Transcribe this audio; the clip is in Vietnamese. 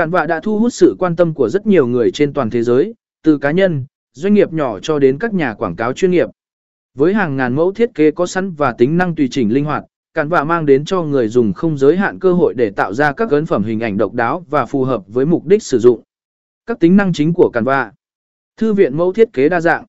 Cản vạ đã thu hút sự quan tâm của rất nhiều người trên toàn thế giới, từ cá nhân, doanh nghiệp nhỏ cho đến các nhà quảng cáo chuyên nghiệp. Với hàng ngàn mẫu thiết kế có sẵn và tính năng tùy chỉnh linh hoạt, Cản vạ mang đến cho người dùng không giới hạn cơ hội để tạo ra các ấn phẩm hình ảnh độc đáo và phù hợp với mục đích sử dụng. Các tính năng chính của Canva Thư viện mẫu thiết kế đa dạng